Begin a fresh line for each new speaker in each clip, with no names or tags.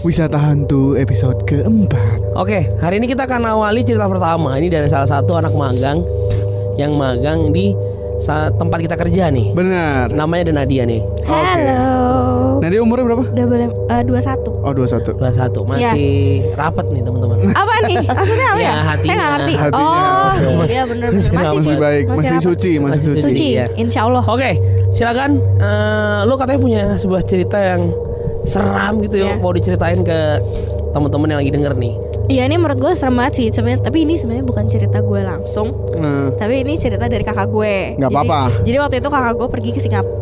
Wisata Hantu episode keempat
Oke, hari ini kita akan awali cerita pertama. Ini dari salah satu anak magang yang magang di saat tempat kita kerja nih.
Benar
Namanya ada Nadia nih.
Halo.
Nah dia umurnya berapa?
Udah boleh eh, dua satu.
Oh 21
21 masih rapet nih teman-teman.
Apa nih? Maksudnya apa
Ya,
ya?
hatinya.
Saya nggak ngerti.
Hatinya,
oh,
oke.
iya benar benar.
Masih
Masih,
Masih baik, masih
apa?
suci, masih
Masih
suci
Suci.
Iya.
Insya Allah.
Oke, silakan. Eh, lu katanya punya sebuah cerita yang seram gitu ya,
Iya.
mau diceritain ke teman-teman yang lagi denger nih.
Iya ini menurut gue serem banget sih sebenarnya. Tapi ini sebenarnya bukan cerita gue langsung.
Nah
Tapi ini cerita dari kakak gue.
Nggak
Jadi-
apa-apa.
Jadi waktu itu kakak gue pergi ke Singapura.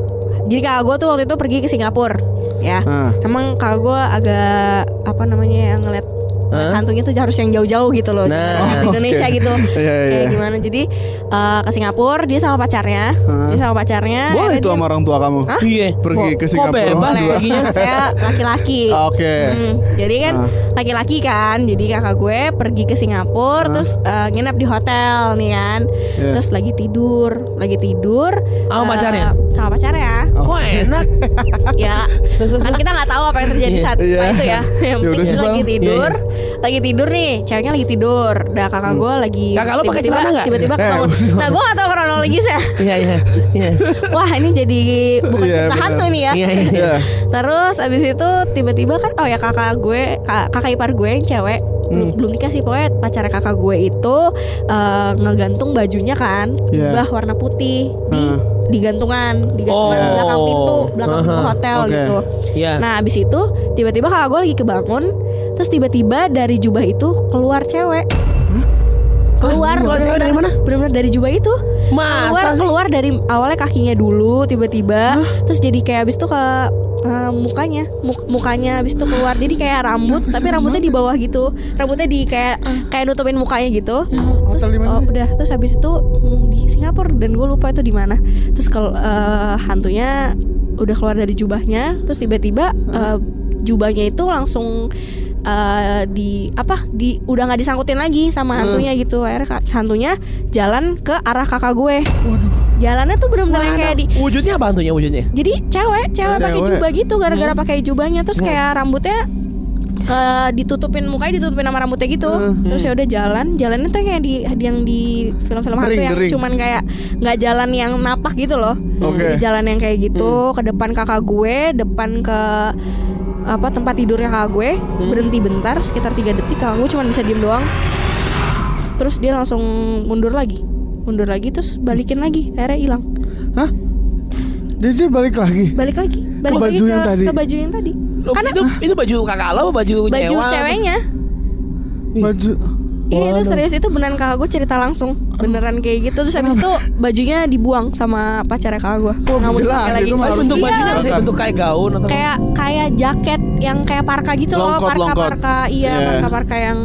Jadi kakak gue tuh waktu itu pergi ke Singapura, ya.
Ah.
Emang kakak gue agak apa namanya yang ngeliat
Hah?
hantunya tuh harus yang jauh-jauh gitu loh.
Nah.
Di Indonesia
Oke.
gitu.
Iya, iya,
Kayak gimana? Jadi eh, ke Singapura dia sama pacarnya.
Hah?
Dia sama pacarnya.
Boleh itu
dia-
sama orang tua kamu
Hah?
Iya.
Pergi ke
Kok
Singapura
bebas
berdua?
perginya?
Saya laki-laki.
Oke
Hmm, jadi kan laki-laki kan, jadi kakak gue pergi ke Singapura,
Ah.
terus eh, nginep di hotel nih kan,
Iya.
terus lagi tidur, lagi tidur.
Sama
eh,
pacarnya?
Sama pacarnya.
Oh.
Kok enak?
ya, kan kita nggak tahu apa yang terjadi saat
Iya.
itu ya. Yang
Ya
penting
sih,
lagi tidur,
Iya,
lagi tidur nih, ceweknya lagi tidur. Dah kakak gue lagi.
Kakak lo pakai
tiba-tiba-
celana nggak?
Tiba-tiba
Eh,
kebangun. Nah, gue nggak tahu kronologisnya.
Iya, iya. Iya.
Wah, ini jadi bukan
Iya,
cerita hantu nih ya.
Iya, iya.
Iya
Terus abis itu tiba-tiba kan oh ya kakak gue kak- kakak ipar gue yang cewek belum,
Hmm.
belum nikah sih pokoknya pacar kakak gue itu eh, ngegantung bajunya kan
Iya.
jubah warna putih di
Ah.
di gantungan di gantungan
Oh.
belakang pintu belakang pintu
Aha.
hotel
Oke.
gitu.
Iya.
Nah abis itu tiba-tiba kakak gue lagi kebangun terus tiba-tiba dari jubah itu keluar cewek. Keluar,
keluar cewek dari mana?
Benar-benar dari jubah itu.
Masa
keluar
sih?
keluar dari awalnya kakinya dulu tiba-tiba. Terus jadi kayak abis itu ke eh, mukanya. Muk- mukanya abis itu keluar. Jadi kayak rambut tapi rambutnya di bawah gitu. Rambutnya di kayak kayak nutupin mukanya gitu. Terus oh, udah. Terus abis itu hmm, di Singapura. Dan gue lupa itu di mana. Terus kalau eh, hantunya udah keluar dari jubahnya. Terus tiba-tiba eh, jubahnya itu langsung eh, di apa di udah nggak disangkutin lagi sama hantunya gitu. Akhirnya hantunya jalan ke arah kakak gue. Jalannya tuh bener-bener yang kayak di
Wujudnya apa hantunya wujudnya?
jadi cewek cewek pakai
Cewek.
jubah gitu gara-gara pakai jubahnya. Terus kayak rambutnya ke ditutupin mukanya ditutupin sama rambutnya gitu. Terus ya udah jalan. Jalannya tuh kayak di yang di film-film hantu yang
dering.
cuman kayak nggak jalan yang napak gitu loh. Jadi jalan yang kayak gitu. Ke depan kakak gue depan ke apa tempat tidurnya kakak gue berhenti bentar sekitar tiga detik kakak gue cuma bisa diem doang terus dia langsung mundur lagi mundur lagi terus balikin lagi akhirnya hilang
Hah? Jadi dia balik lagi
balik lagi balik lagi
baju
ke,
yang tadi?
ke baju yang tadi
Loh, itu itu baju kakak lo baju
baju
nyewa?
ceweknya
Baju
Iya itu serius itu beneran kakak gue cerita langsung Beneran kayak gitu Terus habis itu bajunya dibuang sama pacarnya kakak gue Nggak mau dipakai lagi
itu
Tapi
harus
bentuk
Iya.
bajunya sih? Bentuk kayak gaun atau
Kayak kayak jaket yang kayak parka gitu loh
Longkot, longkot.
Parka-parka Iya
Iya.
parka-parka yang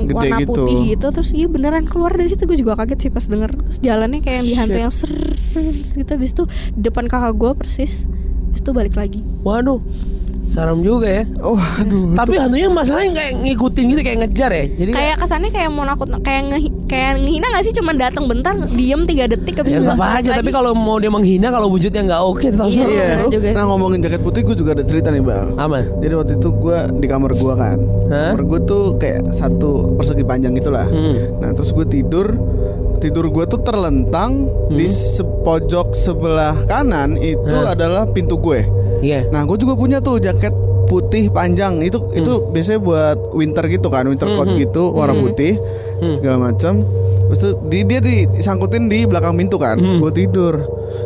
Gede
warna
gitu.
putih gitu Terus iya beneran keluar dari situ Gue juga kaget sih pas denger Terus jalannya kayak yang di hantu
Shit.
yang ser gitu Habis itu di depan kakak gue persis Habis itu balik lagi
Waduh. Serem juga ya.
Oh aduh
Tapi hantunya masalahnya kayak ngikutin gitu kayak ngejar ya. Jadi
kayak kesannya kayak mau nakut kayak nge, kayak ngehina gak sih cuman datang bentar diem tiga detik habis
ya
balik
aja
lagi.
tapi kalau mau dia menghina kalau wujudnya nggak oke tetap
Iya.
Iya
juga.
Nah ngomongin jaket putih gue juga ada cerita nih bang
Apa?
Jadi waktu itu gue di kamar gue kan
Hah?
Kamar gue tuh kayak satu persegi panjang gitulah
Hmm.
Nah terus gue tidur Tidur gue tuh terlentang Di sepojok sebelah kanan Itu
Hah?
adalah pintu gue
Iya.
Nah gue juga punya tuh jaket putih panjang Itu itu biasanya buat winter gitu kan Winter coat
Hmm.
gitu warna
Hmm.
putih
Hmm.
Segala macam Terus tuh di, dia disangkutin di belakang pintu kan
Hmm.
Gue tidur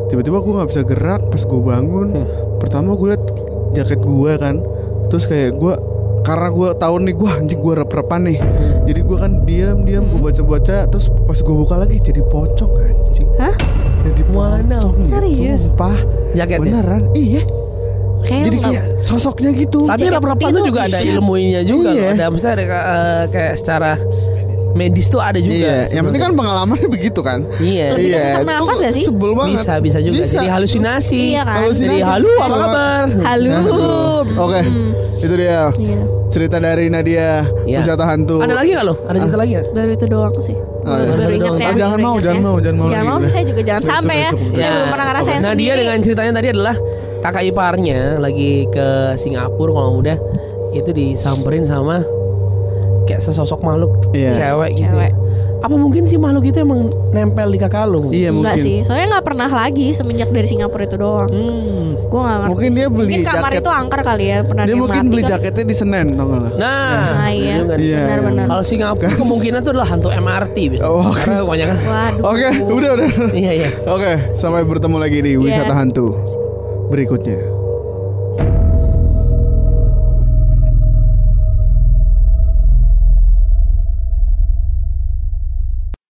Tiba-tiba gue gak bisa gerak Pas gue bangun
Hmm.
Pertama gue liat jaket gue kan Terus kayak gue karena gue tahu nih gue anjing gue rep-repan nih jadi gue kan diam diam gue baca baca terus pas gue buka lagi jadi pocong anjing
Hah?
jadi
Mana?
pocong
Serius?
sumpah
Jaketnya?
beneran iya
Kayak
jadi kayak sosoknya gitu
Tapi tuh
tuh
juga ada ilmunya juga
Iya.
Ada maksudnya ada eh, kayak secara medis tuh ada juga.
iya yang penting kan pengalamannya begitu kan
Iya.
Lebih
iya
sesak nafas
itu
gak sih?
sebel banget
Bisa bisa juga.
Bisa.
Jadi halusinasi.
Iya kan?
Halusinasi.
Jadi halu apa kabar?
Halo.
oke itu dia
Iya.
cerita dari Nadia
Iya.
wisata hantu
Ada lagi nggak lo? Ada cerita lagi nggak?
Baru itu doang sih.
Oh, iya.
baru
Baru
ingat ya.
Ah, jangan
baru
mau, jangan
ya.
mau, jangan mau
Jangan mau, saya juga jangan
Itu
sampai ya. Saya
Ya.
belum pernah ngerasain
Nah
sendiri.
dengan ceritanya tadi adalah kakak iparnya lagi ke Singapura kalau muda itu disamperin sama kayak sesosok makhluk
Iya.
cewek gitu.
Cewek.
Apa mungkin si makhluk itu emang nempel di kakak lu?
Iya
Enggak
mungkin.
sih, soalnya nggak pernah lagi semenjak dari Singapura itu doang.
Hmm.
Gue nggak ngerti.
Mungkin dia
sih.
beli
Mungkin kamar
jaket.
itu angker kali ya, pernah
Dia
dia
mungkin beli
kali.
jaketnya di Senen tau gak lo?
Nah,
Nah, iya.
Iya.
Benar-benar.
Kalau Singapura kemungkinan tuh adalah hantu MRT biasanya.
Oh, oke.
Karena kebanyakan
Waduh.
Oke, udah udah.
Iya iya.
Oke, sampai bertemu lagi di wisata hantu berikutnya.